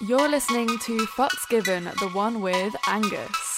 You're listening to Fucks Given, the one with Angus.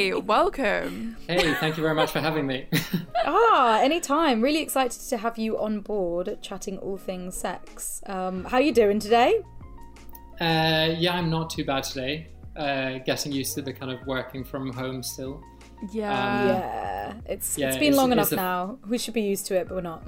Hey, welcome. Hey, thank you very much for having me. Ah, anytime. Really excited to have you on board chatting all things sex. Um, how you doing today? uh, yeah, I'm not too bad today. Uh, getting used to the kind of working from home still. Yeah. yeah, it's yeah, it's been it's- long it's enough a- now. We should be used to it, but we're not.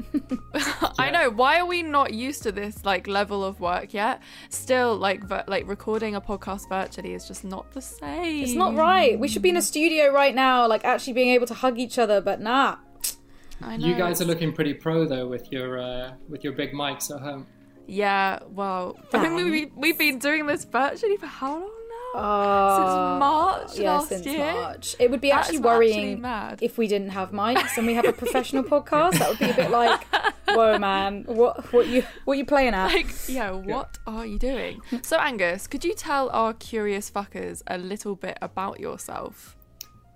I know. Why are we not used to this like level of work yet? Still, like vir- like recording a podcast virtually is just not the same. it's not right. We should be in a studio right now, like actually being able to hug each other, but nah. I know. You guys are looking pretty pro though with your uh, with your big mics at home. Yeah. Well, I mean, we, we've been doing this virtually for how long now? Uh, since March yeah, last since year. March. It would be actually worrying actually if we didn't have mics and we have a professional podcast. That would be a bit like, whoa, man, what what you what you playing at? Like, yeah, what are you doing? So, Angus, could you tell our curious fuckers a little bit about yourself?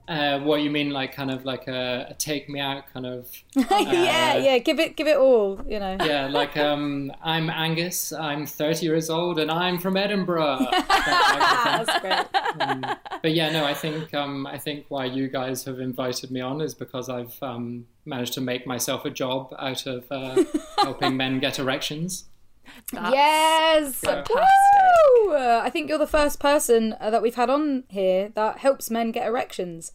Uh, what you mean, like kind of like a, a take me out kind of? yeah, uh, yeah, give it give it all, you know. Yeah, like um, I'm Angus. I'm 30 years old, and I'm from Edinburgh. That's great. type of thing. Um, but yeah, no, I think um, I think why you guys have invited me on is because I've um, managed to make myself a job out of uh, helping men get erections. That's yes, fantastic. Woo! I think you're the first person uh, that we've had on here that helps men get erections.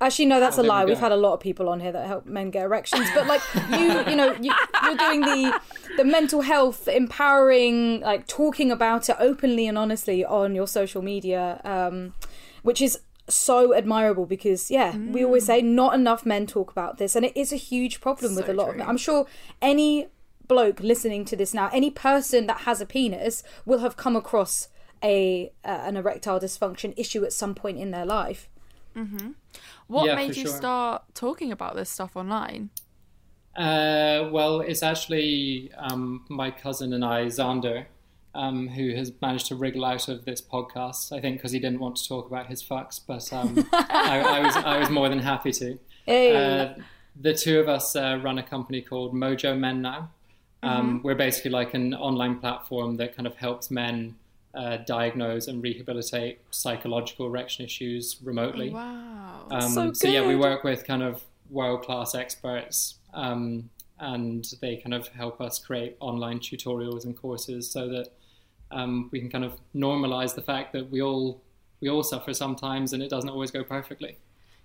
Actually, no, that's Oh, a there we lie. We've had a lot of people on here that help men get erections, but like you, you know, you, you're doing the the mental health, empowering, like talking about it openly and honestly on your social media, um, which is so admirable because yeah, we always Mm. say not enough men talk about this, and it is a huge problem with a lot of true. men. I'm sure any bloke listening to this now, any person that has a penis will have come across a uh, an erectile dysfunction issue at some point in their life. What Yeah, made you sure. start talking about this stuff online? Uh, well, it's actually um, my cousin and I, Xander, um, who has managed to wriggle out of this podcast. I think because he didn't want to talk about his fucks, but um, I, I was I was more than happy to. Hey, Uh, the two of us uh, run a company called Mojo Men now. Um, We're basically like an online platform that kind of helps men uh, diagnose and rehabilitate psychological erection issues remotely. Wow. Um, So so yeah, we work with kind of world class experts, um, and they kind of help us create online tutorials and courses so that um, we can kind of normalize the fact that we all we all suffer sometimes, and it doesn't always go perfectly.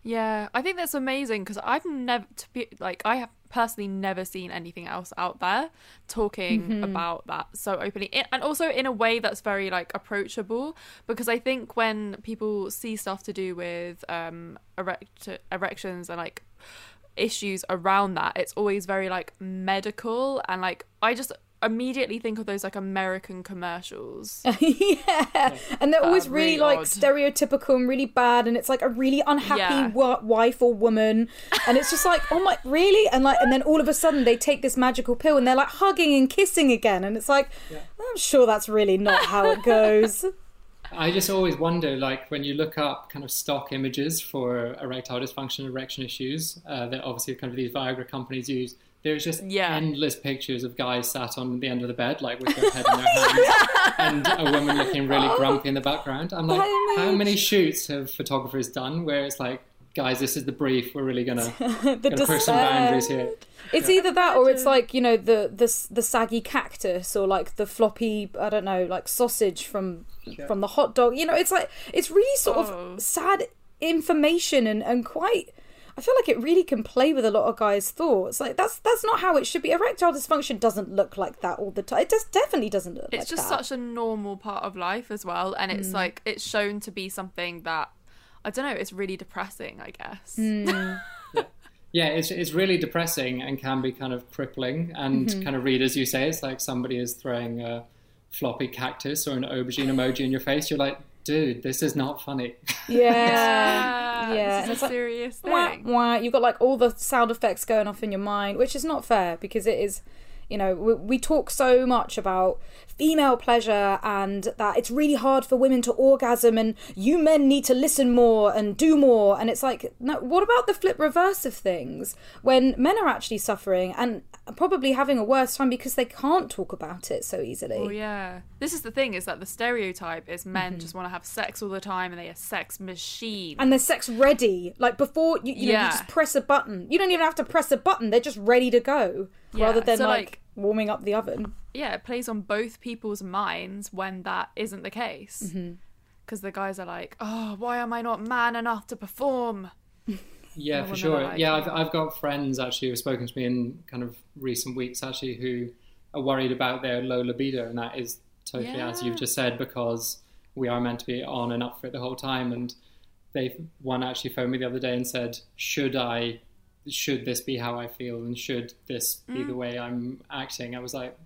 Yeah, I think that's amazing because I've never, to be like, I have personally never seen anything else out there talking Mm-hmm. about that so openly, and also in a way that's very like approachable. Because I think when people see stuff to do with um erect erections and like issues around that, it's always very like medical and like I just immediately think of those like American commercials. yeah, and they're always really, really like odd. stereotypical and really bad, and it's like a really unhappy Yeah. wa- wife or woman, and it's just like, oh my, really? And like, and then all of a sudden they take this magical pill and they're like hugging and kissing again, and it's like, I'm sure that's really not how it goes. I just always wonder, like when you look up kind of stock images for erectile dysfunction, erection issues uh, that obviously kind of these Viagra companies use. There's just Yeah. endless pictures of guys sat on the end of the bed, like with their head in their hands, and a woman looking really oh. grumpy in the background. I'm like, That how many shoots have photographers done where it's like, guys, this is the brief. We're really gonna, gonna push some boundaries here. It's either that or it's like you know the the the saggy cactus or like the floppy I don't know like sausage from from the hot dog. You know, it's like it's really sort Oh. of sad information and and quite. I feel like it really can play with a lot of guys' thoughts. Like that's that's not how it should be. Erectile dysfunction doesn't look like that all the time. It just definitely doesn't look like it's like just that. such a normal part of life as well and Mm. it's like it's shown to be something that i don't know it's really depressing i guess Mm. yeah, it's it's really depressing and can be kind of crippling and Mm-hmm. kind of read as you say. It's like somebody is throwing a floppy cactus or an aubergine emoji in your face. You're like, dude, this is not funny. Yeah. Yeah, and this it's is a like, serious wah, thing. wah. You've got like all the sound effects going off in your mind, which is not fair because it is, you know, we, we talk so much about female pleasure and that it's really hard for women to orgasm and you men need to listen more and do more. And it's like, no, what about the flip reverse of things when men are actually suffering and probably having a worse time because they can't talk about it so easily? Oh yeah, this is the thing: is that the stereotype is men Mm-hmm. just want to have sex all the time and they are sex machines. and they're sex ready. Like before, you, you know, you just press a button. You don't even have to press a button. They're just ready to go, Yeah, rather than so, like, like- warming up the oven. yeah, it plays on both people's minds when that isn't the case. Mm-hmm. Because the guys are like, "Oh, why am I not man enough to perform?" Yeah, for sure. like, yeah, yeah. I've I've got friends actually who've spoken to me in kind of recent weeks actually who are worried about their low libido, and that is totally as you've just said because we are meant to be on and up for it the whole time. And they one actually phoned me the other day and said, "Should I? Should this be how I feel? And should this be Mm. the way I'm acting?" I was like,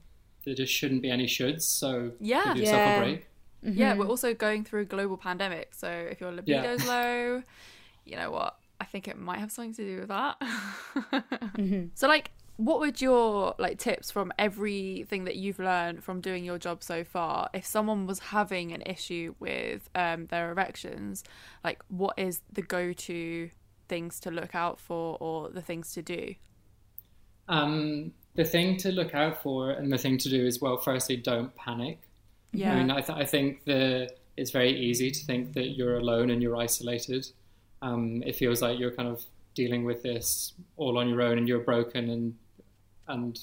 "There just shouldn't be any shoulds. So Yeah. give yourself Yeah. a break." Yeah, Mm-hmm. we're also going through a global pandemic, so if your libido's low, you know what? I think it might have something to do with that. Mm-hmm. So, like, what would your like tips from everything that you've learned from doing your job so far? If someone was having an issue with um, their erections, like, what is the go-to things to look out for or the things to do? Um, the thing to look out for and the thing to do is well, firstly, don't panic. Yeah, I mean, I, th- I think the it's very easy to think that you're alone and you're isolated. Um, it feels like you're kind of dealing with this all on your own, and you're broken, and and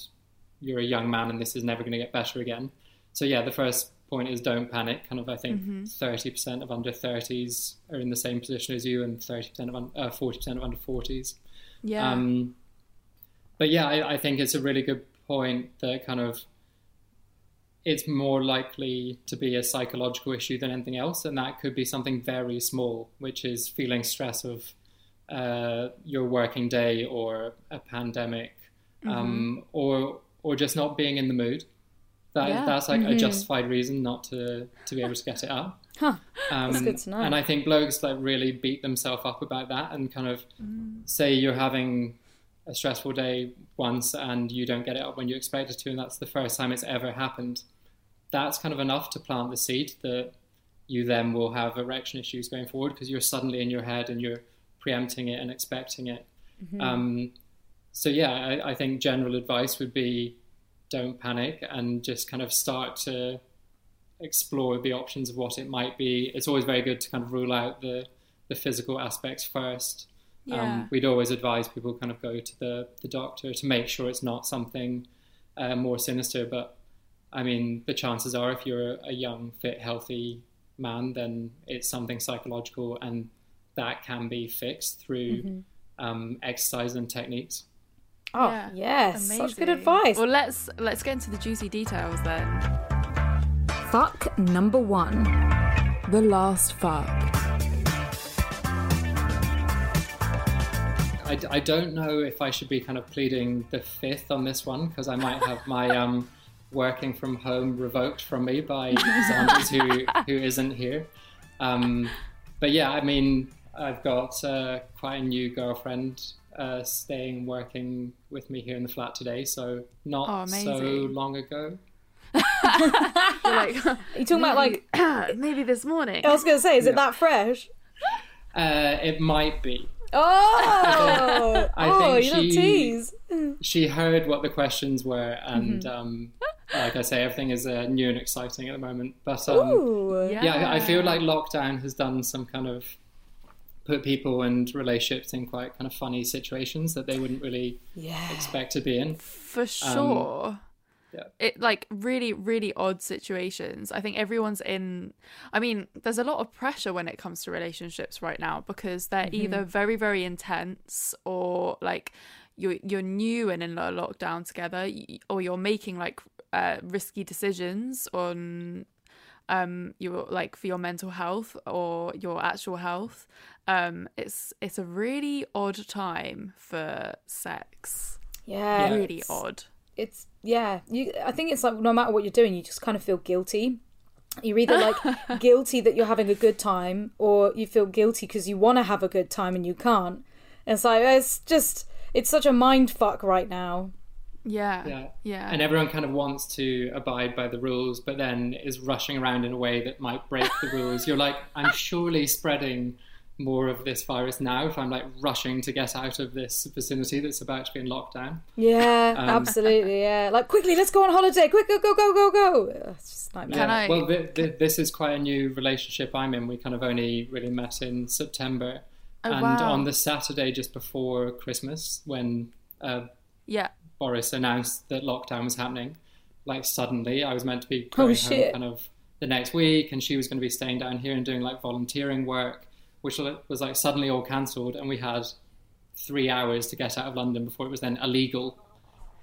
you're a young man, and this is never going to get better again. So yeah, the first point is don't panic. Kind of, I think 30 percent of under 30s are in the same position as you, and 30 percent of uh, 40 percent of under 40s. yeah, Um, but yeah, I, I think it's a really good point that kind of it's more likely to be a psychological issue than anything else, and that could be something very small, which is feeling stress of uh, your working day or a pandemic, um, or or just not being in the mood. That, Yeah. That's like a justified reason not to to be able to get it up. Huh. Um, That's good to know. And I think blokes like really beat themselves up about that and kind of say you're having a stressful day once and you don't get it up when you expect it to, and that's the first time it's ever happened. That's kind of enough to plant the seed that you then will have erection issues going forward because you're suddenly in your head and you're preempting it and expecting it. Um, so yeah, I, I think general advice would be don't panic and just kind of start to explore the options of what it might be. It's always very good to kind of rule out the the physical aspects first. yeah. Um, we'd always advise people kind of go to the, the doctor to make sure it's not something uh, more sinister. But I mean, the chances are if you're a young, fit, healthy man, then it's something psychological and that can be fixed through um, exercise and techniques. Oh Yeah. yes, such good advice. Well, let's let's get into the juicy details then. Fuck number one. The last fuck. I, I don't know if I should be kind of pleading the fifth on this one because I might have my um, working from home revoked from me by Xanders, who who isn't here. Um, but yeah, I mean, I've got uh, quite a new girlfriend uh, staying working with me here in the flat today, so not Oh, so long ago. You're like, Are you talking about like? maybe this morning. I was gonna say, is it that fresh? Uh, it might be. Oh, I oh, think you little she- tease. she heard what the questions were, and Mm-hmm. um, like I say, everything is uh, new and exciting at the moment. But um, Ooh. yeah, I- I feel like lockdown has done some kind of put people and relationships in quite kind of funny situations that they wouldn't really Yeah. expect to be in. for sure. yeah. It like really, really odd situations. I think everyone's in. I mean, there's a lot of pressure when it comes to relationships right now because they're either very, very intense or like you're you're new and in a lockdown together, or you're making like uh, risky decisions on um your like for your mental health or your actual health um it's it's a really odd time for sex Yeah, really it's- odd It's yeah. You, I think it's like no matter what you're doing, you just kind of feel guilty. You're either like guilty that you're having a good time, or you feel guilty because you want to have a good time and you can't. And it's like it's just it's such a mind fuck right now. yeah Yeah. yeah And everyone kind of wants to abide by the rules, but then is rushing around in a way that might break the rules. You're like, I'm surely spreading more of this virus now if I'm like rushing to get out of this vicinity that's about to be in lockdown. Yeah, Um, absolutely. Yeah, like quickly, let's go on holiday. Quick, go, go, go, go, go. It's just nightmare. Can I- Well, th- th- this is quite a new relationship I'm in. We kind of only really met in September. Oh, and wow. on the Saturday just before Christmas, when uh, yeah Boris announced that lockdown was happening, like suddenly I was meant to be Oh, going shit. home kind of the next week, and she was going to be staying down here and doing like volunteering work, which was like suddenly all cancelled, and we had three hours to get out of London before it was then illegal.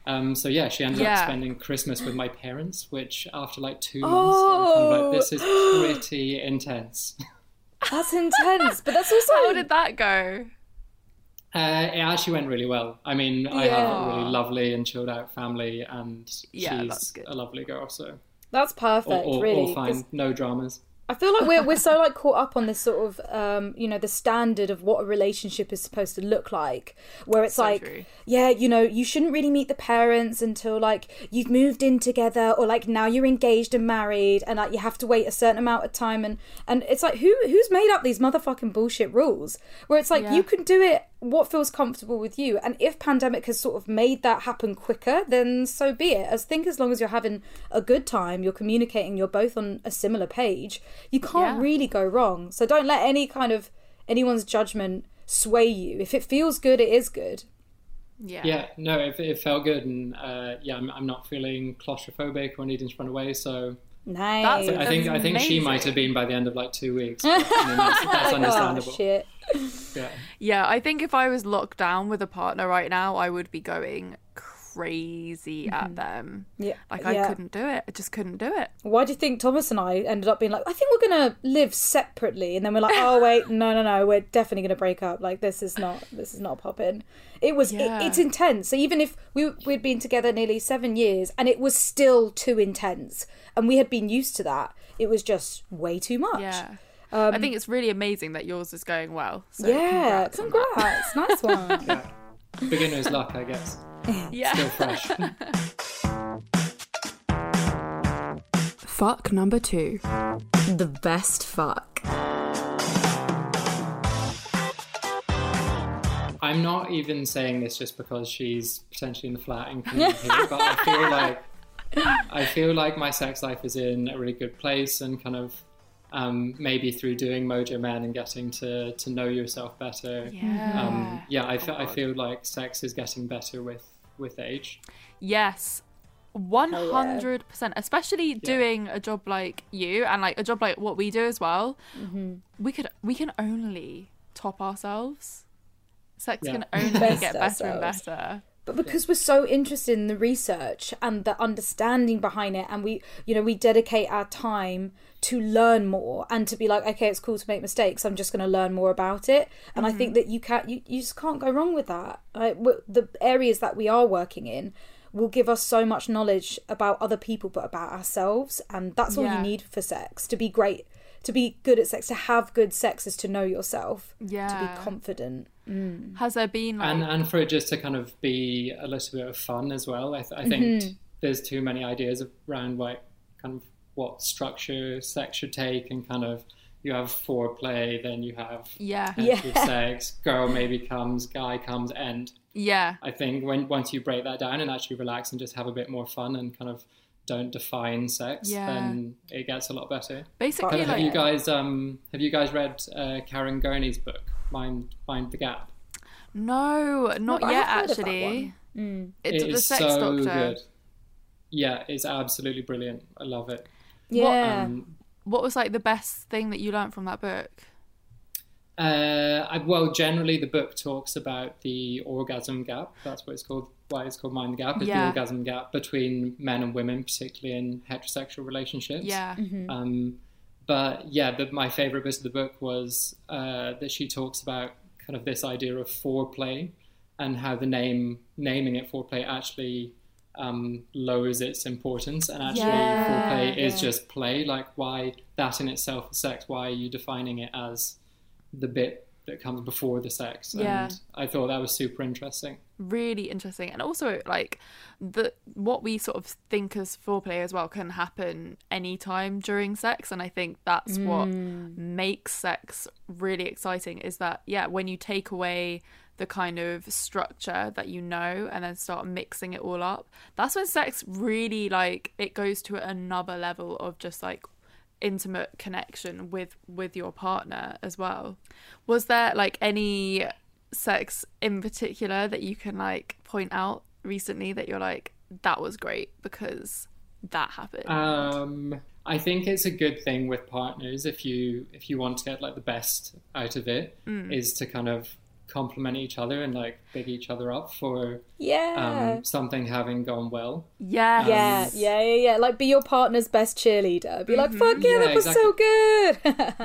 Um, so yeah, she ended Yeah. up spending Christmas with my parents, which after like two months, I was kind of Oh. like, this is pretty intense. That's intense, but that's also how did that go Uh, it actually went really well. I mean, I have a really lovely and chilled out family, and Yeah, she's that's good. a lovely girl. So that's perfect. all, all, really, all 'cause fine, no dramas. I feel like we're we're so like caught up on this sort of um, you know the standard of what a relationship is supposed to look like, where it's So like true. yeah you know you shouldn't really meet the parents until like you've moved in together or like now you're engaged and married and like you have to wait a certain amount of time and and it's like who who's made up these motherfucking bullshit rules where it's like Yeah. you can do it what feels comfortable with you. And if pandemic has sort of made that happen quicker then so be it. As think as long as you're having a good time you're communicating you're both on a similar page you can't Yeah. really go wrong. So don't let any kind of anyone's judgment sway you. If it feels good it is good. Yeah. Yeah, no, it, it felt good, and uh, yeah, I'm, I'm not feeling claustrophobic or needing to run away. So nice I think I think she might have been by the end of like two weeks. But, I mean, that's, that's oh understandable. shit Yeah. Yeah, I think if I was locked down with a partner right now, I would be going crazy at them. yeah Like Mm-hmm. yeah. I couldn't do it. I just couldn't do it. Why do you think Thomas and I ended up being like, I think we're gonna live separately, and then we're like, oh wait, no, no, no, we're definitely gonna break up. Like this is not, this is not popping. It was, it- it's intense. So even if we we'd been together nearly seven years, and it was still too intense, and we had been used to that, it was just way too much. Yeah. I think it's really amazing that yours is going well. So Um, yeah, congrats on congrats, nice one. yeah. Beginner's luck, I guess. Yeah. Still fresh. Fuck number two. The best fuck. I'm not even saying this just because she's potentially in the flat and can hear, but I feel like I feel like my sex life is in a really good place, and kind of um, maybe through doing Mojo Man and getting to to know yourself better. Yeah. Um, yeah, I, fe- I feel like sex is getting better with with age. Yes. 100%. Especially doing a job like you and like a job like what we do as well. Mm-hmm. We could we can only top ourselves. Sex Yeah. can only Best get better and better. but because we're so interested in the research and the understanding behind it and we you know we dedicate our time to learn more and to be like okay it's cool to make mistakes. I'm just going to learn more about it. And i think that you can't you, you just can't go wrong with that. Like, w- the areas that we are working in will give us so much knowledge about other people but about ourselves. And that's all Yeah. you need for sex to be great to be good at sex to have good sex is to know yourself yeah to be confident. Has there been like and and for it just to kind of be a little bit of fun as well. I, th- I think Mm-hmm. there's too many ideas around like kind of what structure sex should take, and kind of you have foreplay, then you have Yeah. penetrative sex, girl maybe comes, guy comes, end. Yeah. I think when once you break that down and actually relax and just have a bit more fun and kind of don't define sex, Yeah. then it gets a lot better. Basically Have, have like you guys um have you guys read uh, Karen Gurney's book, Mind Mind the Gap? No, not but I yet have heard of that actually. Mm. It's It the is sex so doctor. good. Yeah, it's absolutely brilliant. I love it. Yeah Um, What was like the best thing that you learned from that book? uh, I, well, generally, the book talks about the orgasm gap. That's what it's called. why it's called Mind Gap is Yeah. the orgasm gap between men and women, particularly in heterosexual relationships. Yeah. Um, but yeah, the, my favorite bit of the book was uh, that she talks about kind of this idea of foreplay and how the name naming it foreplay actually um, lowers its importance and actually Yeah, foreplay is just play. Like why that in itself is sex? Why are you defining it as the bit that comes before the sex? Yeah. And I thought that was super interesting. really interesting and also like the what we sort of think as foreplay as well can happen anytime during sex and i think that's what makes sex really exciting is that yeah when you take away the kind of structure that you know and then start mixing it all up. That's when sex really like it goes to another level of just like intimate connection with with your partner as well. Was there like any sex in particular that you can like point out recently that you're like that was great because that happened Um, I think it's a good thing with partners if you if you want to get like the best out of it is to kind of compliment each other and like big each other up for Yeah. um, something having gone well. yeah yeah, yeah, yeah, yeah. Like, be your partner's best cheerleader. Be like, fuck yeah, Yeah, that was so good.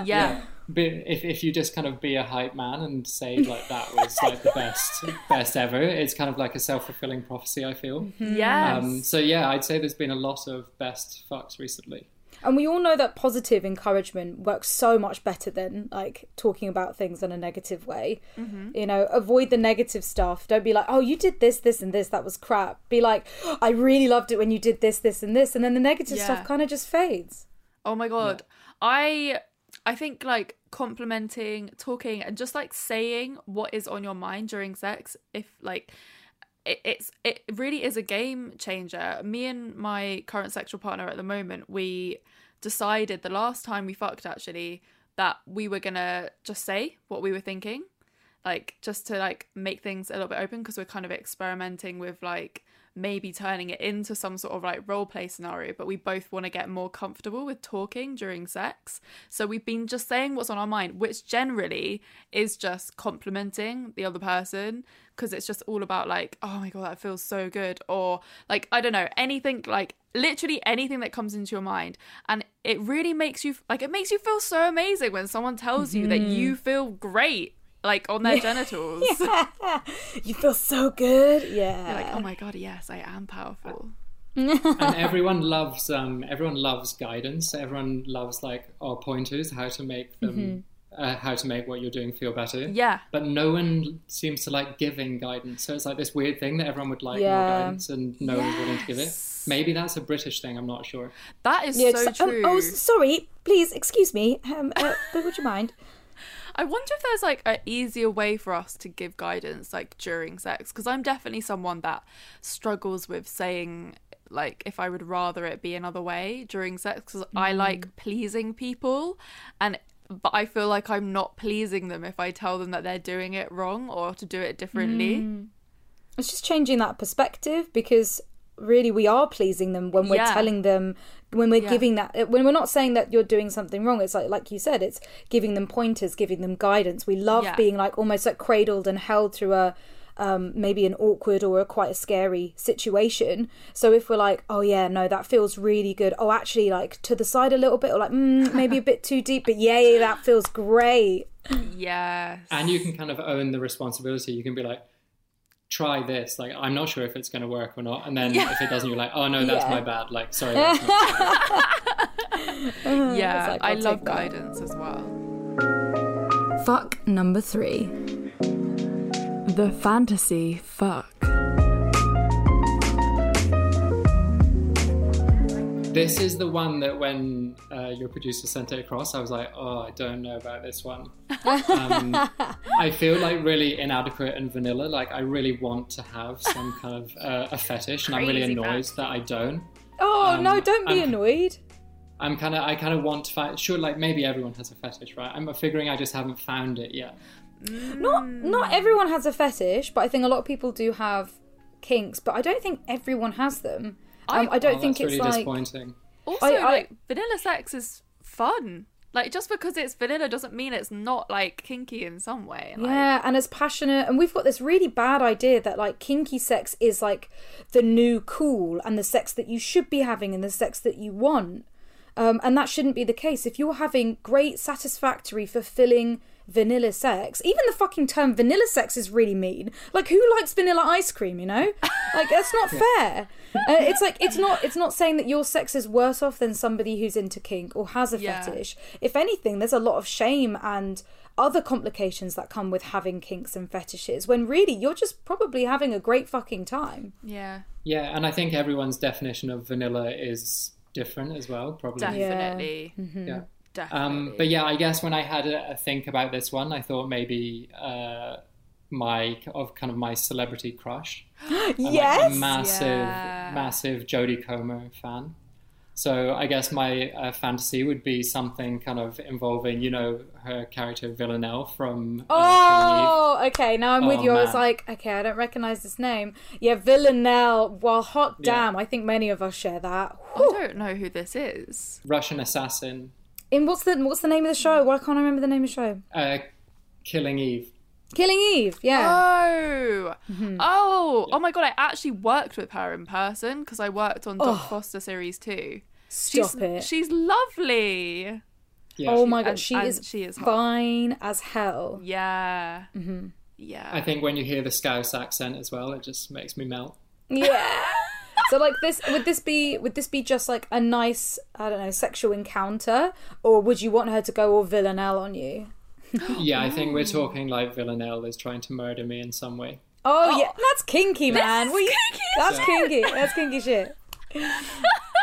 yeah But if if you just kind of be a hype man and say like that was like the best best ever, it's kind of like a self fulfilling prophecy. I feel. yes Um, so yeah, I'd say there's been a lot of best fucks recently. And we all know that positive encouragement works so much better than like talking about things in a negative way. Mm-hmm. You know, avoid the negative stuff. Don't be like, oh, you did this, this, and this. That was crap. Be like, I really loved it when you did this, this, and this. And then the negative Yeah. stuff kind of just fades. Oh my god. I I think like complimenting, talking and just like saying what is on your mind during sex if like it, it's it really is a game changer. Me and my current sexual partner at the moment, we decided the last time we fucked actually that we were to just say what we were thinking like just to like make things a little bit open because we're kind of experimenting with like maybe turning it into some sort of like role play scenario but we both want to get more comfortable with talking during sex so we've been just saying what's on our mind which generally is just complimenting the other person because it's just all about like oh my god that feels so good or like i don't know anything like literally anything that comes into your mind. And it really makes you like it makes you feel so amazing when someone tells you that you feel great like on their genitals. You feel so good. Yeah. You're like, oh my god, yes, I am powerful. and everyone loves um everyone loves guidance. Everyone loves like our pointers how to make them uh, how to make what you're doing feel better Yeah. but no one seems to like giving guidance so it's like this weird thing that everyone would like more guidance and no one's willing to give it maybe that's a british thing i'm not sure That is Yeah, so just- um, true. oh, sorry. Please, excuse me. Um, uh, would you mind? I wonder if there's like an easier way for us to give guidance like during sex because I'm definitely someone that struggles with saying like if I would rather it be another way during sex because I Mm. like pleasing people and but I feel like I'm not pleasing them if I tell them that they're doing it wrong or to do it differently. Mm. It's just changing that perspective because really we are pleasing them when we're Yeah. telling them when we're Yeah. giving that when we're not saying that you're doing something wrong it's like like you said it's giving them pointers giving them guidance we love Yeah. being like almost like cradled and held through a um, maybe an awkward or a quite a scary situation so if we're like oh yeah no that feels really good oh actually like to the side a little bit or like mm, maybe a bit too deep but yeah, yeah that feels great Yeah. and you can kind of own the responsibility you can be like try this like i'm not sure if it's going to work or not and then if it doesn't you're like oh no that's Yeah. my bad like sorry yeah, like, I love take that. guidance as well. Fuck number three. The fantasy fuck. This is the one that when uh, your producer sent it across, I was like, oh, I don't know about this one. Um, I feel like really inadequate and vanilla. Like I really want to have some kind of uh, a fetish, and I'm really annoyed fancy. that I don't. oh Um, no don't be I'm- annoyed I'm kind of, I kind of want to find. Sure, like maybe everyone has a fetish, right? I'm figuring I just haven't found it yet. Not not everyone has a fetish, but I think a lot of people do have kinks. But I don't think everyone has them. Um, I, don't Oh, think that's it's really like disappointing. Also, I- I- like vanilla sex is fun. Like just because it's vanilla doesn't mean it's not like kinky in some way. Like, Yeah, and as passionate, and we've got this really bad idea that like kinky sex is like the new cool and the sex that you should be having and the sex that you want. Um, and that shouldn't be the case. If you're having great, satisfactory, fulfilling vanilla sex, even the fucking term vanilla sex is really mean. Like, who likes vanilla ice cream? You know, like that's not fair. Uh, it's like it's not it's not saying that your sex is worse off than somebody who's into kink or has a Yeah. fetish. If anything, there's a lot of shame and other complications that come with having kinks and fetishes when really you're just probably having a great fucking time. Yeah. Yeah, and I think everyone's definition of vanilla is different as well, probably. Definitely. Yeah. Definitely. Um, but yeah, I guess when I had a, a think about this one, I thought maybe uh, my of kind of my celebrity crush. I'm like yes. a massive, Yeah. massive Jodie Comer fan. So I guess my uh, fantasy would be something kind of involving, you know, her character Villanelle from uh, Killing Eve. Oh, okay. Now I'm with Oh, you. I was like, okay, I don't recognize this name. Yeah, Villanelle. Well, hot Yeah. damn. I think many of us share that. I don't know who this is. Russian assassin, In what's the what's the name of the show? Why can't I remember the name of the show? uh, Killing Eve. Killing Eve. Yeah. Oh, Mm-hmm. oh, oh my god! I actually worked with her in person because I worked on Doc Oh. Foster series two. Stop she's, it. She's lovely. Yeah, oh she- my god, and- she and is she is hot. fine as hell. Yeah. Mm-hmm. Yeah. I think when you hear the Scouse accent as well, it just makes me melt. Yeah. so like this would this be would this be just like a nice I don't know sexual encounter or would you want her to go all villanelle on you? Yeah, I think we're talking like Villanelle is trying to murder me in some way. Oh, yeah, that's kinky, man. is What you- kinky that's kinky. That's kinky shit.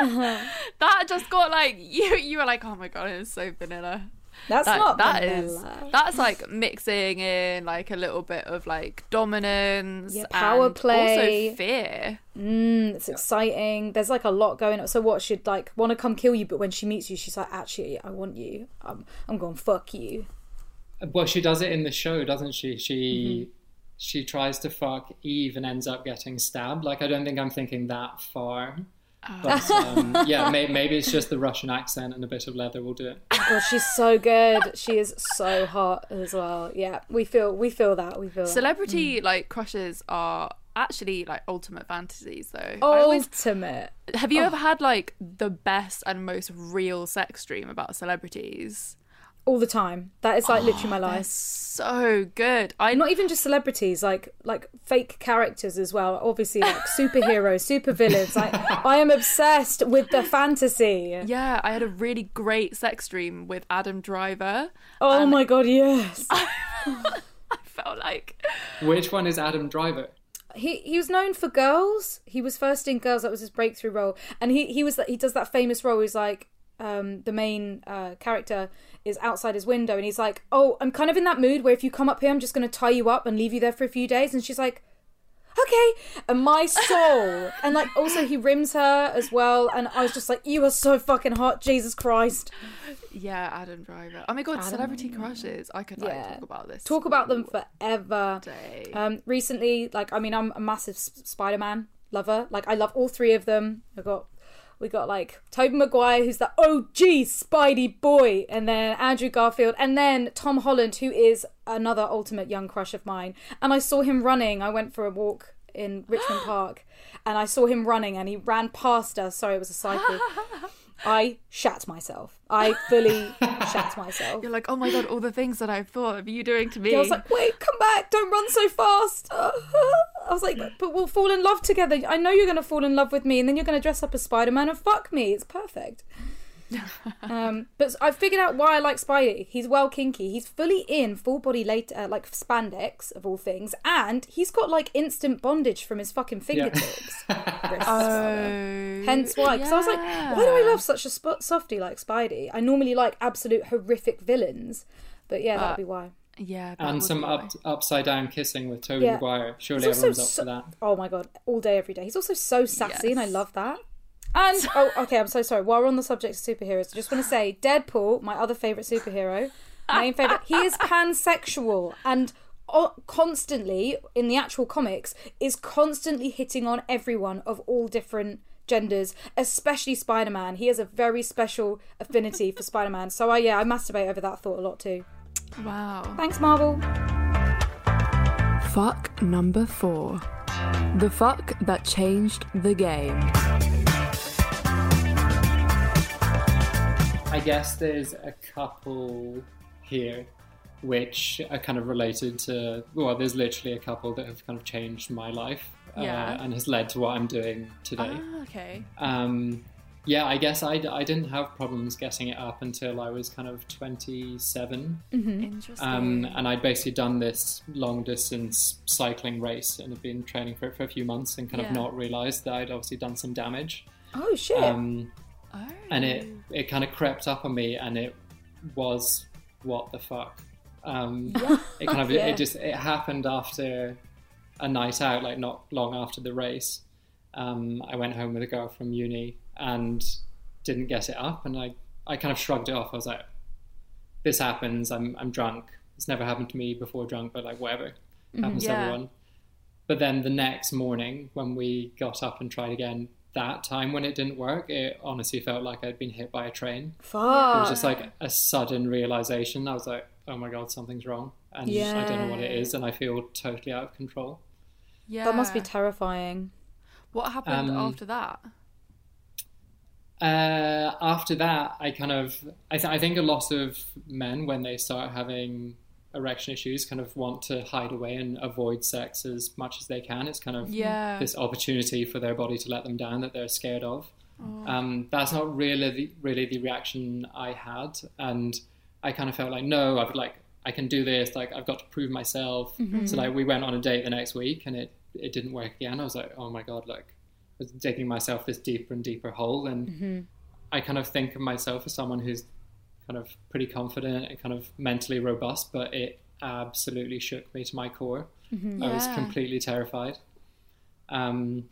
that just got like you. You were like, oh my god, it's so vanilla. That's That, not that is vanilla. that's like mixing in like a little bit of like dominance, Yeah, power and play. also fear. Mm, it's exciting. There's like a lot going on. So what? She'd like want to come kill you, but when she meets you, she's like, actually, I want you. I'm, I'm going fuck you. Well, she does it in the show, doesn't she? She Mm-hmm. she tries to fuck Eve and ends up getting stabbed. Like I don't think I'm thinking that far. Oh. But um, yeah, may, maybe it's just the Russian accent and a bit of leather will do it. God, she's so good. She is so hot as well. Yeah, we feel we feel that. We feel. Celebrity Mm. like crushes are actually like ultimate fantasies though. I Oh. always ultimate. have you ever had like the best and most real sex dream about celebrities? All the time. That is like literally my ah, life. so good. I Not even just celebrities, like like fake characters as well. Obviously, like superheroes, supervillains. Like I am obsessed with the fantasy. yeah, I had a really great sex dream with Adam Driver. Oh my god, yes. I felt like Which one is Adam Driver? he he was known for Girls. He was first in Girls. That was his breakthrough role, and he he was he does that famous role. He's like um, the main uh, character is outside his window, and he's like, "Oh, I'm kind of in that mood where if you come up here, I'm just going to tie you up and leave you there for a few days." And she's like. Okay, and my soul, and like also he rims her as well, and I was just like, "You are so fucking hot, Jesus Christ!" yeah, Adam Driver. Oh my god, celebrity crushes. I could like Yeah. talk about this. Talk about them forever. day. Um, recently, like I mean, I'm a massive S- Spider-Man lover. Like I love all three of them. I got we got like Tobey Maguire, who's the OG Spidey boy, and then Andrew Garfield, and then Tom Holland, who is another ultimate young crush of mine. And I saw him running. I went for a walk in Richmond Park, and I saw him running, and he ran past us. Sorry, it was a cycle. I shat myself. I fully shat myself. You're like, oh my god, all the things that I've thought of you doing to me. I was like, wait, come back, don't run so fast. I was like, but we'll fall in love together. I know you're going to fall in love with me, and then you're going to dress up as Spider Man and fuck me. It's perfect. um, but I figured out why I like Spidey. He's well kinky. He's fully in full body later, uh, like spandex of all things, and he's got like instant bondage from his fucking fingertips. Rather. oh, Hence why, because I was like, why do I love such a sp- softy like Spidey? I normally like absolute horrific villains, but yeah, that'd be why. Yeah, that And some up, upside down kissing with Tobey Yeah. Maguire. Surely He's also everyone's up so- for that. Oh my god, all day, every day. He's also so sassy, and I love that. And oh, okay, I'm so sorry. While we're on the subject of superheroes, I just want to say, Deadpool, my other favorite superhero, main favorite, he is pansexual and uh, constantly in the actual comics is constantly hitting on everyone of all different genders, especially Spider Man. He has a very special affinity for Spider Man. So I yeah, I masturbate over that thought a lot too. Wow. Thanks, Marvel. Fuck number four. The fuck that changed the game. I guess there's a couple here which are kind of related to, well, there's literally a couple that have kind of changed my life Yeah. uh, and has led to what I'm doing today. Ah, okay. Um, yeah, I guess I, I didn't have problems getting it up until I was kind of 27. Interesting. Um, and I'd basically done this long distance cycling race and had been training for it for a few months and kind Yeah. of not realised that I'd obviously done some damage. Oh shit. Um, oh. and it, it kind of crept up on me and it was what the fuck. Um, it kind of Yeah. it just it happened after a night out, like not long after the race. Um, I went home with a girl from uni and didn't get it up, and I I kind of shrugged it off. I was like, "This happens. I'm I'm drunk. It's never happened to me before drunk, but like whatever happens to everyone." But then the next morning, when we got up and tried again, that time when it didn't work, it honestly felt like I'd been hit by a train. Fuck. It was just like a sudden realization. I was like, "Oh my god, something's wrong," and I don't know what it is. And I feel totally out of control. yeah. That must be terrifying. What happened Um, after that? Uh, after that, I kind of, I, th- I think a lot of men, when they start having erection issues, kind of want to hide away and avoid sex as much as they can. It's kind of Yeah. this opportunity for their body to let them down that they're scared of. Oh. Um, that's not really the, really the reaction I had, and I kind of felt like, no, I've like, I can do this. Like, I've got to prove myself. So like, we went on a date the next week, and it it didn't work again. I was like, oh my god, like, was digging myself this deeper and deeper hole, and I kind of think of myself as someone who's kind of pretty confident and kind of mentally robust, but it absolutely shook me to my core. I was completely terrified. Um,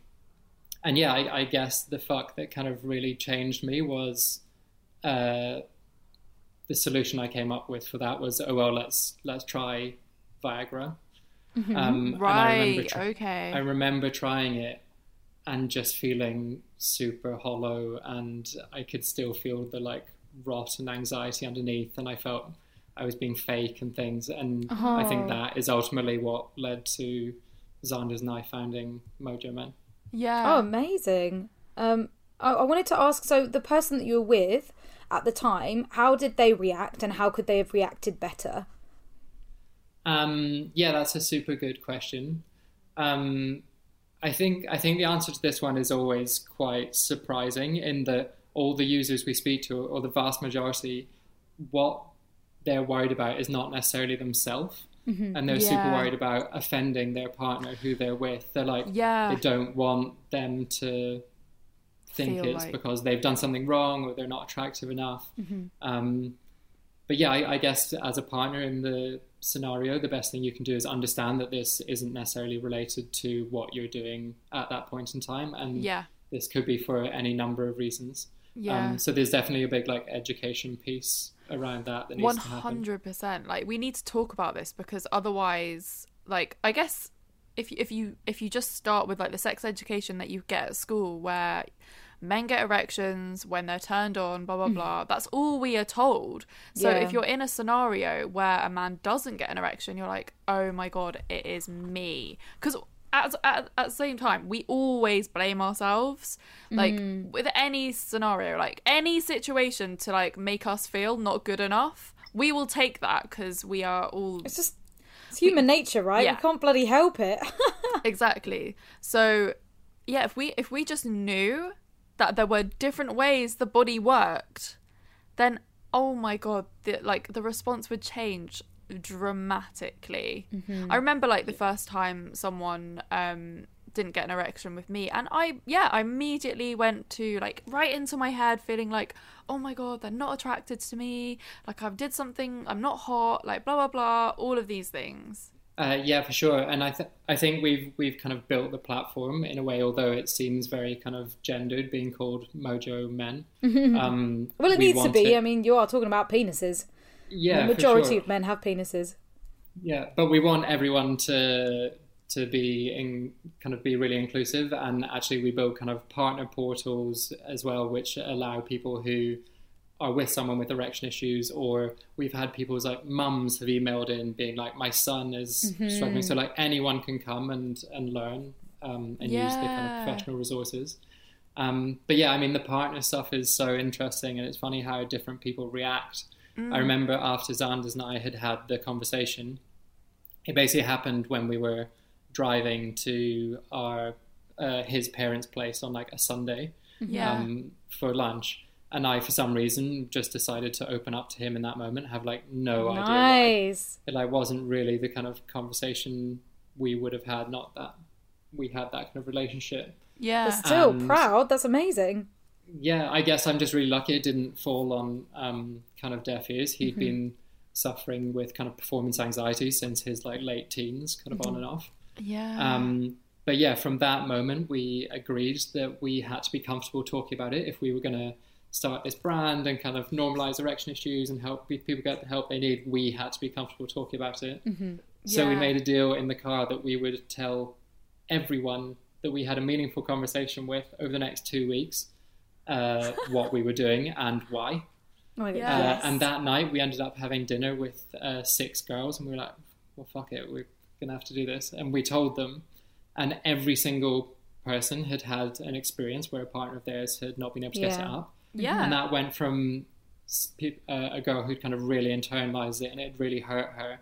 and yeah, I, I guess the fuck that kind of really changed me was uh, the solution I came up with for that was oh well let's let's try Viagra. Um, and I Right. okay. I remember trying it and just feeling super hollow, and I could still feel the like rot and anxiety underneath, and I felt I was being fake and things. And I think Oh. that is ultimately what led to Xander's and I founding Mojo Men. yeah. Oh, amazing. Um, I, I wanted to ask. So, the person that you were with at the time, how did they react, and how could they have reacted better? Um, yeah, that's a super good question. Um, I think I think the answer to this one is always quite surprising in that all the users we speak to, or the vast majority, what they're worried about is not necessarily themselves. And they're super worried about offending their partner who they're with. They're like, Yeah. they don't want them to think Feel it's like- because they've done something wrong or they're not attractive enough. Um, but yeah, I, I guess as a partner in the scenario, the best thing you can do is understand that this isn't necessarily related to what you're doing at that point in time, and Yeah. this could be for any number of reasons. Yeah. Um, so there's definitely a big like education piece around that that needs to happen. hundred percent. Like we need to talk about this because otherwise, like I guess if if you if you just start with like the sex education that you get at school, where men get erections when they're turned on, blah blah hmm. blah. That's all we are told. So Yeah. if you're in a scenario where a man doesn't get an erection, you're like, oh my god, it is me. Because at, at, at the same time, we always blame ourselves. Like hmm. with any scenario, like any situation to like make us feel not good enough, we will take that because we are all It's just it's human nature, right? Yeah. You can't bloody help it. exactly. So yeah, if we if we just knew that there were different ways the body worked, then oh my god, the, like the response would change dramatically. I remember like the first time someone um didn't get an erection with me and I yeah, I immediately went to like right into my head feeling like oh my god, they're not attracted to me, like I've did something, I'm not hot, like blah blah blah, all of these things. Uh, yeah, for sure. And I th- I think we've we've kind of built the platform in a way, although it seems very kind of gendered, being called Mojo Men. Um, well, it we needs to be. I mean, you are talking about penises. yeah, the majority sure. of men have penises. Yeah, but we want everyone to to be in kind of be really inclusive, and actually we build kind of partner portals as well, which allow people who are with someone with erection issues, or we've had people's like mums have emailed in being like, my son is struggling, so like anyone can come and and learn um, and use the kind of professional resources. Um, but yeah, I mean, the partner stuff is so interesting, and it's funny how different people react. I remember after Xanders and I had had the conversation, it basically happened when we were driving to our uh, his parents' place on like a Sunday Yeah. um, for lunch, and I, for some reason, just decided to open up to him in that moment. Have like no idea nice. It like wasn't really the kind of conversation we would have had. Not that we had that kind of relationship. yeah. But still And- proud. That's amazing. yeah, I guess I'm just really lucky it didn't fall on um, kind of deaf ears. Mm-hmm. He'd been suffering with kind of performance anxiety since his like late teens, kind of on and off. yeah. Um, but yeah, from that moment, we agreed that we had to be comfortable talking about it if we were going to start this brand and kind of normalize erection issues and help people get the help they need. We had to be comfortable talking about it. So we made a deal in the car that we would tell everyone that we had a meaningful conversation with over the next two weeks uh, what we were doing and why. Oh my God, Yeah. Uh, and that night we ended up having dinner with uh, six girls, and we were like, "Well, fuck it, we're gonna have to do this." And we told them, and every single person had had an experience where a partner of theirs had not been able to get it up, yeah. and that went from uh, a girl who'd kind of really internalized it and it really hurt her.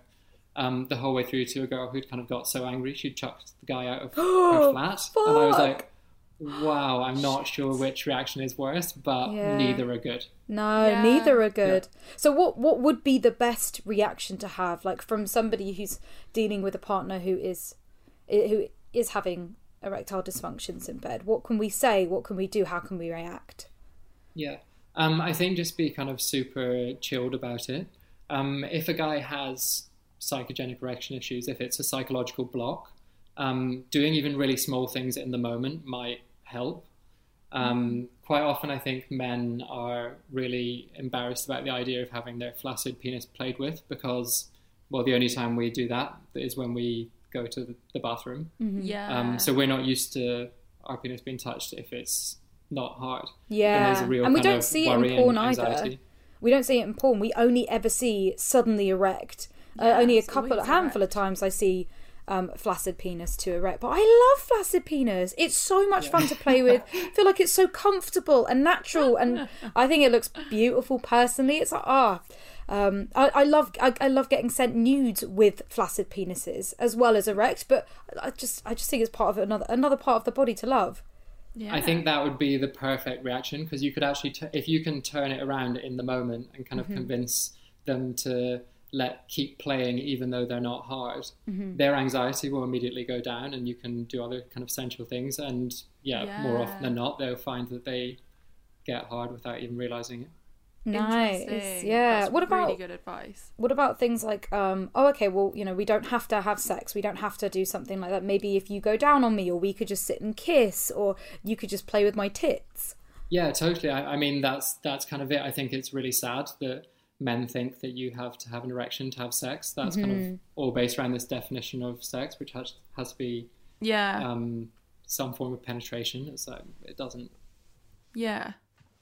Um, the whole way through to a girl who'd kind of got so angry she'd chucked the guy out of her flat, and I was like, "Wow, I'm not sure which reaction is worse, but Yeah. neither are good." No, Yeah. neither are good. So what what would be the best reaction to have like from somebody who's dealing with a partner who is who is having erectile dysfunctions in bed? What can we say? What can we do? How can we react? Yeah. Um, I think just be kind of super chilled about it. Um, if a guy has psychogenic erection issues, if it's a psychological block, um, doing even really small things in the moment might help. Um, quite often, I think men are really embarrassed about the idea of having their flaccid penis played with because, well, the only time we do that is when we go to the- the bathroom. yeah. Um, so we're not used to our penis being touched if it's not hard. Yeah, And there's a real and we kind don't of see it in porn and either. We don't see it in porn. We only ever see suddenly erect. uh, only a couple, a always handful of times I see um, flaccid penis to erect. But I love flaccid penis. It's so much fun to play with. I feel like it's so comfortable and natural, and I think it looks beautiful. Personally, it's like ah. Um, I, I love I, I love getting sent nudes with flaccid penises as well as erect, but I just I just think it's part of another another part of the body to love. Yeah. I think that would be the perfect reaction because you could actually, t- if you can turn it around in the moment and kind of Mm-hmm. convince them to let keep playing even though they're not hard, Mm-hmm. their anxiety will immediately go down and you can do other kind of essential things. And yeah, more often than not, they'll find that they get hard without even realizing it. Nice, yeah. That's what about really good advice? what about things like um oh okay well you know we don't have to have sex we don't have to do something like that maybe if you go down on me or we could just sit and kiss or you could just play with my tits Yeah, totally. I, I mean, that's that's kind of it. I think it's really sad that men think that you have to have an erection to have sex. That's kind Mm-hmm. of all based around this definition of sex, which has has to be Yeah. um, some form of penetration. It's like it doesn't. yeah.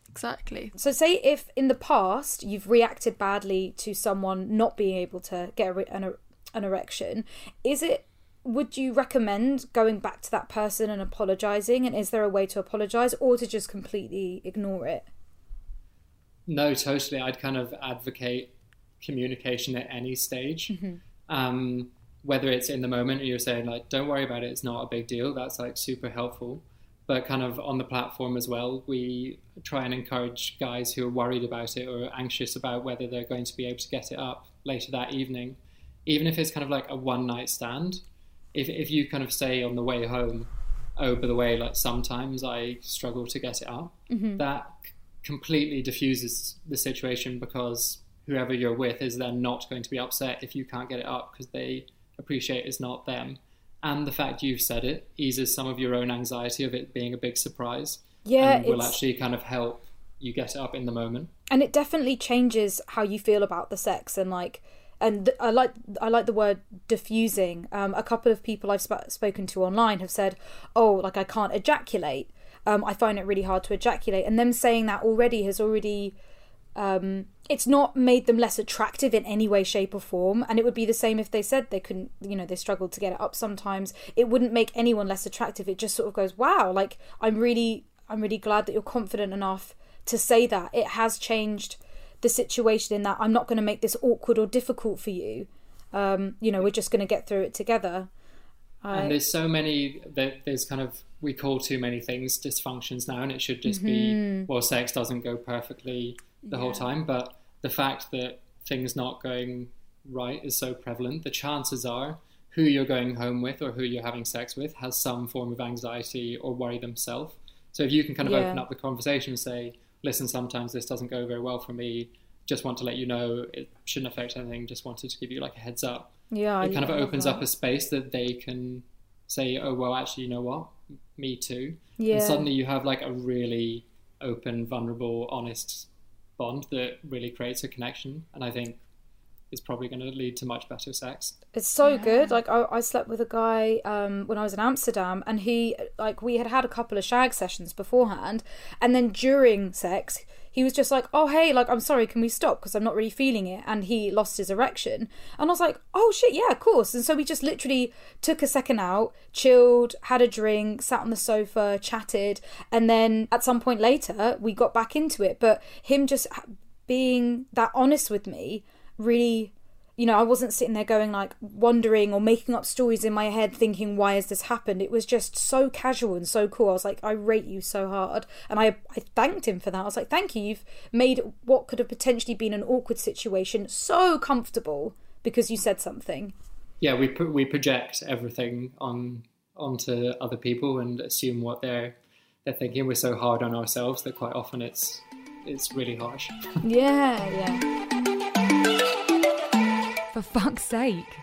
Exactly. so say if in the past you've reacted badly to someone not being able to get a, re- an, an erection is it would you recommend going back to that person and apologizing and is there a way to apologize or to just completely ignore it No, totally. I'd kind of advocate communication at any stage. Um, whether it's in the moment and you're saying like, "Don't worry about it. It's not a big deal." That's like super helpful. But kind of on the platform as well, we try and encourage guys who are worried about it or anxious about whether they're going to be able to get it up later that evening, even if it's kind of like a one night stand. If if you kind of say on the way home, "Oh, by the way, like sometimes I struggle to get it up," mm-hmm. that completely diffuses the situation because whoever you're with is then not going to be upset if you can't get it up because they appreciate it's not them. And the fact you've said it eases some of your own anxiety of it being a big surprise. Yeah, and will actually kind of help you get it up in the moment. and it definitely changes how you feel about the sex and like and th- I like I like the word diffusing. Um, a couple of people I've sp- spoken to online have said, "Oh, like I can't ejaculate. Um, I find it really hard to ejaculate." And them saying that already has already um, it's not made them less attractive in any way, shape, or form. And it would be the same if they said they couldn't, you know, they struggled to get it up sometimes. It wouldn't make anyone less attractive. It just sort of goes, wow, like I'm really, I'm really glad that you're confident enough to say that. It has changed the situation in that I'm not going to make this awkward or difficult for you. Um, you know, we're just going to get through it together. I- and there's so many that there's kind of we call too many things dysfunctions now and it should just Mm-hmm. be well sex doesn't go perfectly the whole time but the fact that things not going right is so prevalent the chances are who you're going home with or who you're having sex with has some form of anxiety or worry themselves so if you can kind of Yeah. open up the conversation and say listen sometimes this doesn't go very well for me just want to let you know it shouldn't affect anything just wanted to give you like a heads up yeah, it kind of opens that. up a space that they can say, "Oh, well, actually, you know what? Me too." Yeah. And suddenly you have like a really open, vulnerable, honest bond that really creates a connection, and I think is probably going to lead to much better sex. It's so good. Like I, I slept with a guy um, when I was in Amsterdam, and he like we had had a couple of shag sessions beforehand, and then during sex, he was just like, "Oh hey, like I'm sorry, can we stop? Because I'm not really feeling it." And he lost his erection, and I was like, "Oh shit, yeah, of course." And so we just literally took a second out, chilled, had a drink, sat on the sofa, chatted, and then at some point later we got back into it. But him just being that honest with me really you know, I wasn't sitting there going like wondering or making up stories in my head thinking, why has this happened? It was just so casual and so cool. I was like, I rate you so hard. And I, I thanked him for that. I was like, thank you. You've made what could have potentially been an awkward situation so comfortable because you said something. Yeah, we pro- we project everything on onto other people and assume what they're they're thinking. We're so hard on ourselves that quite often it's it's really harsh. Yeah, yeah. For fuck's sake.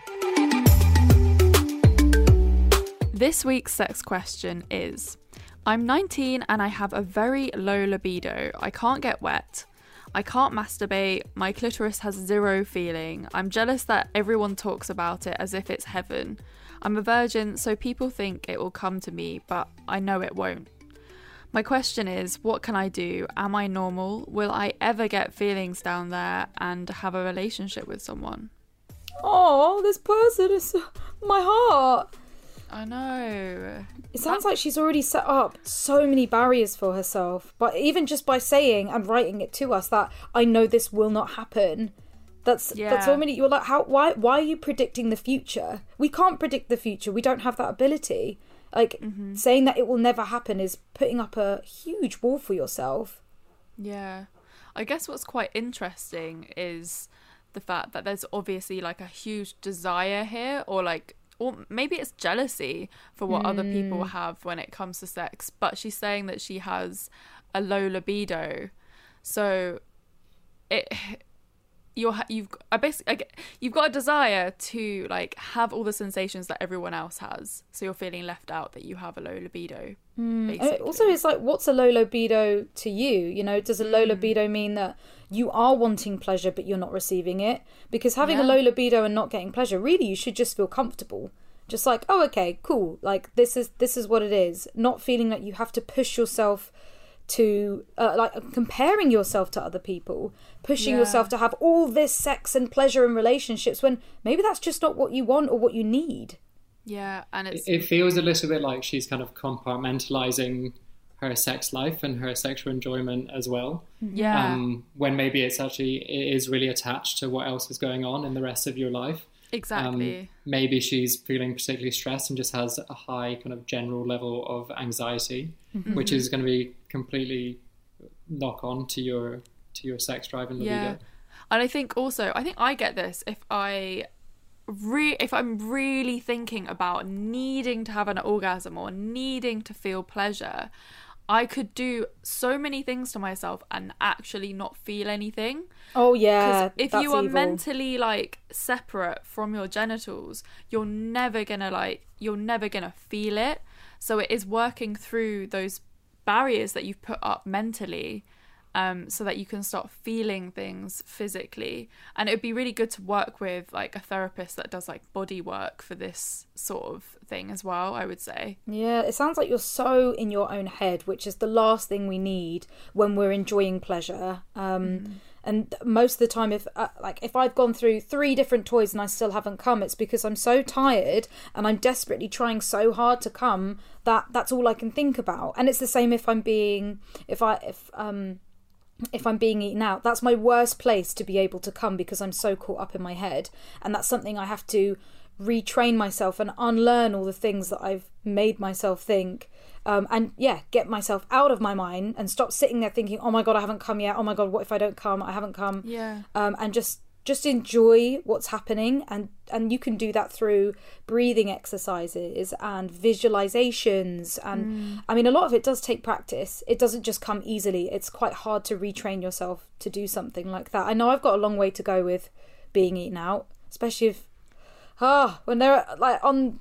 This week's sex question is I'm 19 and I have a very low libido. I can't get wet. I can't masturbate. My clitoris has zero feeling. I'm jealous that everyone talks about it as if it's heaven. I'm a virgin, so people think it will come to me, but I know it won't. My question is what can I do? Am I normal? Will I ever get feelings down there and have a relationship with someone? Oh, this person is my heart. I know. It sounds like she's already set up so many barriers for herself. But even just by saying and writing it to us that I know this will not happen. That's that's Yeah. so many you're like how why why are you predicting the future? We can't predict the future. We don't have that ability. Like mm-hmm. saying that it will never happen is putting up a huge wall for yourself. Yeah. I guess what's quite interesting is the fact that there's obviously like a huge desire here or like or maybe it's jealousy for what other people hmm. have when it comes to sex but she's saying that she has a low libido. So it you're you've I basically I get, you've got a desire to like have all the sensations that everyone else has so you're feeling left out that you have a low libido hmm. uh, it also, it's like, what's a low libido to you? You know, does a low hmm. libido mean that you are wanting pleasure but you're not receiving it? Because having a low libido and not getting pleasure, really, you should just feel comfortable. Just like, oh, okay, cool. Like this is this is what it is. Not feeling that you have to push yourself to uh, like comparing yourself to other people, pushing Yeah. yourself to have all this sex and pleasure and relationships when maybe that's just not what you want or what you need. yeah and It, it's it feels a little bit like she's kind of compartmentalizing her sex life and her sexual enjoyment as well. yeah Um, when maybe it's actually it is really attached to what else is going on in the rest of your life. Exactly Um, maybe she's feeling particularly stressed and just has a high kind of general level of anxiety, which is going to be completely knock on to your to your sex drive and libido. Yeah. And I think also, I think I get this if I re- if I'm really thinking about needing to have an orgasm or needing to feel pleasure, I could do so many things to myself and actually not feel anything. Oh yeah, Because if you are evil. mentally like separate from your genitals, you're never gonna like you're never gonna feel it. So it is working through those barriers that you've put up mentally um, so that you can start feeling things physically. And it would be really good to work with like a therapist that does like body work for this sort of thing as well, I would say. Yeah, it sounds like you're so in your own head, which is the last thing we need when we're enjoying pleasure. Um, And most of the time, if uh, like if I've gone through three different toys and I still haven't come, it's because I'm so tired and I'm desperately trying so hard to come that that's all I can think about. And it's the same if I'm being if I if um if I'm being eaten out, that's my worst place to be able to come because I'm so caught up in my head. And that's something I have to retrain myself and unlearn all the things that I've made myself think. Um, and yeah, get myself out of my mind and stop sitting there thinking, oh my God, I haven't come yet. Oh my God, what if I don't come? I haven't come. Yeah. Um, and just just enjoy what's happening and and you can do that through breathing exercises and visualizations and i mean a lot of it does take practice. It doesn't just come easily. It's quite hard to retrain yourself to do something like that. I know i've got a long way to go with being eaten out especially if ah when they're like on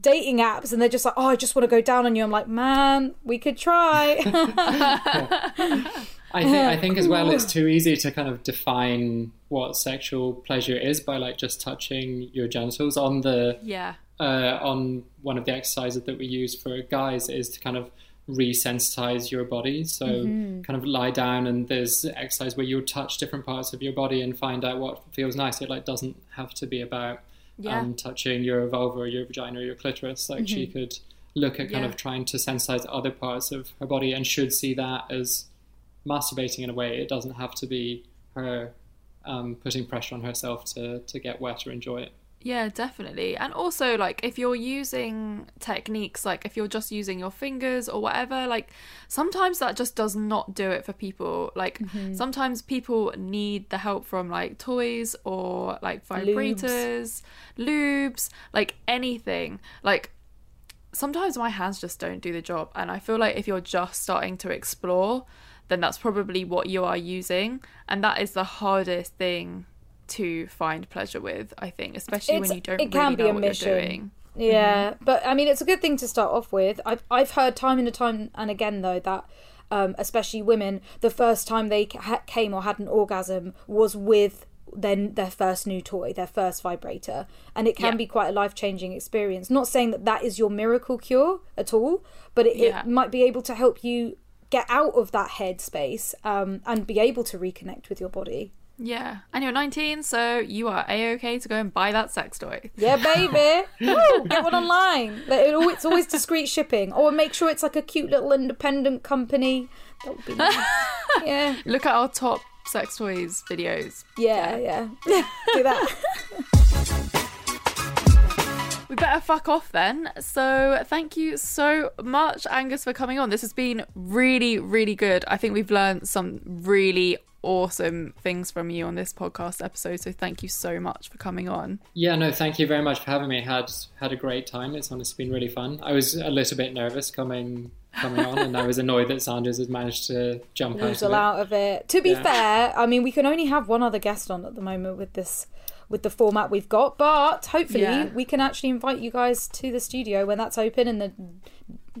dating apps and they're just like oh i just want to go down on you. I'm like man we could try I think I think as well it's too easy to kind of define what sexual pleasure is by like just touching your genitals on the Yeah. uh, on one of the exercises that we use for guys is to kind of resensitize your body. So kind of lie down and there's exercise where you'll touch different parts of your body and find out what feels nice. It like doesn't have to be about Yeah. um, touching your vulva or your vagina or your clitoris. Like she could look at kind Yeah. of trying to sensitize other parts of her body and should see that as masturbating in a way. It doesn't have to be her um, putting pressure on herself to, to get wet or enjoy it. Yeah, definitely. And also, like, if you're using techniques, like if you're just using your fingers or whatever, like, sometimes that just does not do it for people. Like, sometimes people need the help from like toys or like vibrators, lubes, like anything. Like, sometimes my hands just don't do the job. And I feel like if you're just starting to explore, then that's probably what you are using. And that is the hardest thing to find pleasure with, I think, especially when you don't it can really be know a what mission. you're doing. Yeah, but I mean, it's a good thing to start off with. I've I've heard time and time and again though that, um, especially women, the first time they ca- came or had an orgasm was with then their first new toy, their first vibrator, and it can Yeah. be quite a life changing experience. Not saying that that is your miracle cure at all, but it, Yeah. it might be able to help you get out of that head space um, and be able to reconnect with your body. Yeah. And you're 19, so you are A OK to go and buy that sex toy. Yeah, baby. Woo, get one online. It's always discreet shipping. Or make sure it's like a cute little independent company. That would be nice. Yeah, Look at our top sex toys videos. yeah, yeah. Do that. We better fuck off then. So, thank you so much, Angus, for coming on. This has been really, really good. I think we've learned some really awesome things from you on this podcast episode. So, thank you so much for coming on. Yeah, no, thank you very much for having me. Had had a great time. It's honestly been really fun. I was a little bit nervous coming coming on, and I was annoyed that Xanders had managed to jump out Weasel of it. out of it. To be Yeah. fair, I mean, we can only have one other guest on at the moment with this. With the format we've got, but hopefully Yeah. we can actually invite you guys to the studio when that's open in the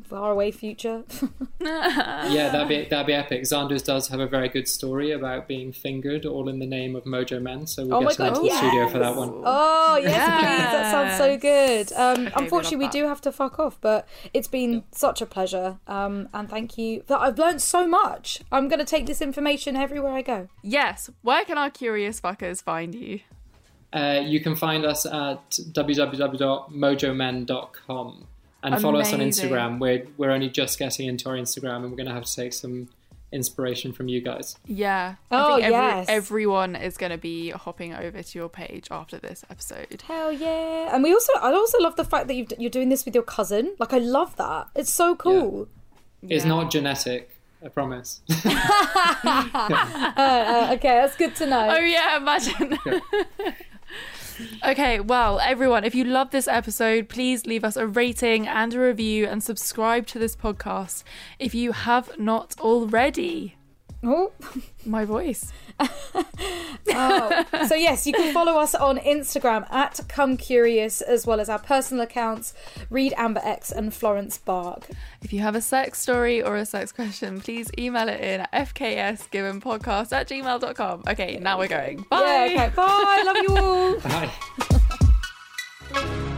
far away future. Yeah, that'd be that'd be epic. Xanders does have a very good story about being fingered, all in the name of Mojo Men. So we'll Oh get him God, into the studio for that yes! one. Oh yes, please. That sounds so good. Um, we unfortunately, we love do have to fuck off, but it's been such a pleasure. Um, and thank you. That I've learned so much. I'm going to take this information everywhere I go. Yes, where can our curious fuckers find you? Uh, you can find us at www.mojomen.com and follow us on Instagram. We're we're only just getting into our Instagram, and we're going to have to take some inspiration from you guys. Yeah. Oh, I think every, yes. everyone is going to be hopping over to your page after this episode. Hell yeah! And we also, I also love the fact that you've, you're doing this with your cousin. Like, I love that. It's so cool. It's Yeah. not genetic, I promise. Uh, okay, that's good to know. Oh yeah, imagine. okay, well, everyone, if you love this episode, please leave us a rating and a review and subscribe to this podcast if you have not already. Oh, My voice. oh. so yes, you can follow us on Instagram at Come Curious, as well as our personal accounts, Read Amber X and Florence Bark. If you have a sex story or a sex question, please email it in at fksgivenpodcast at gmail.com. Okay, now we're going. Bye. Yeah, okay. Bye. Love you all. Bye.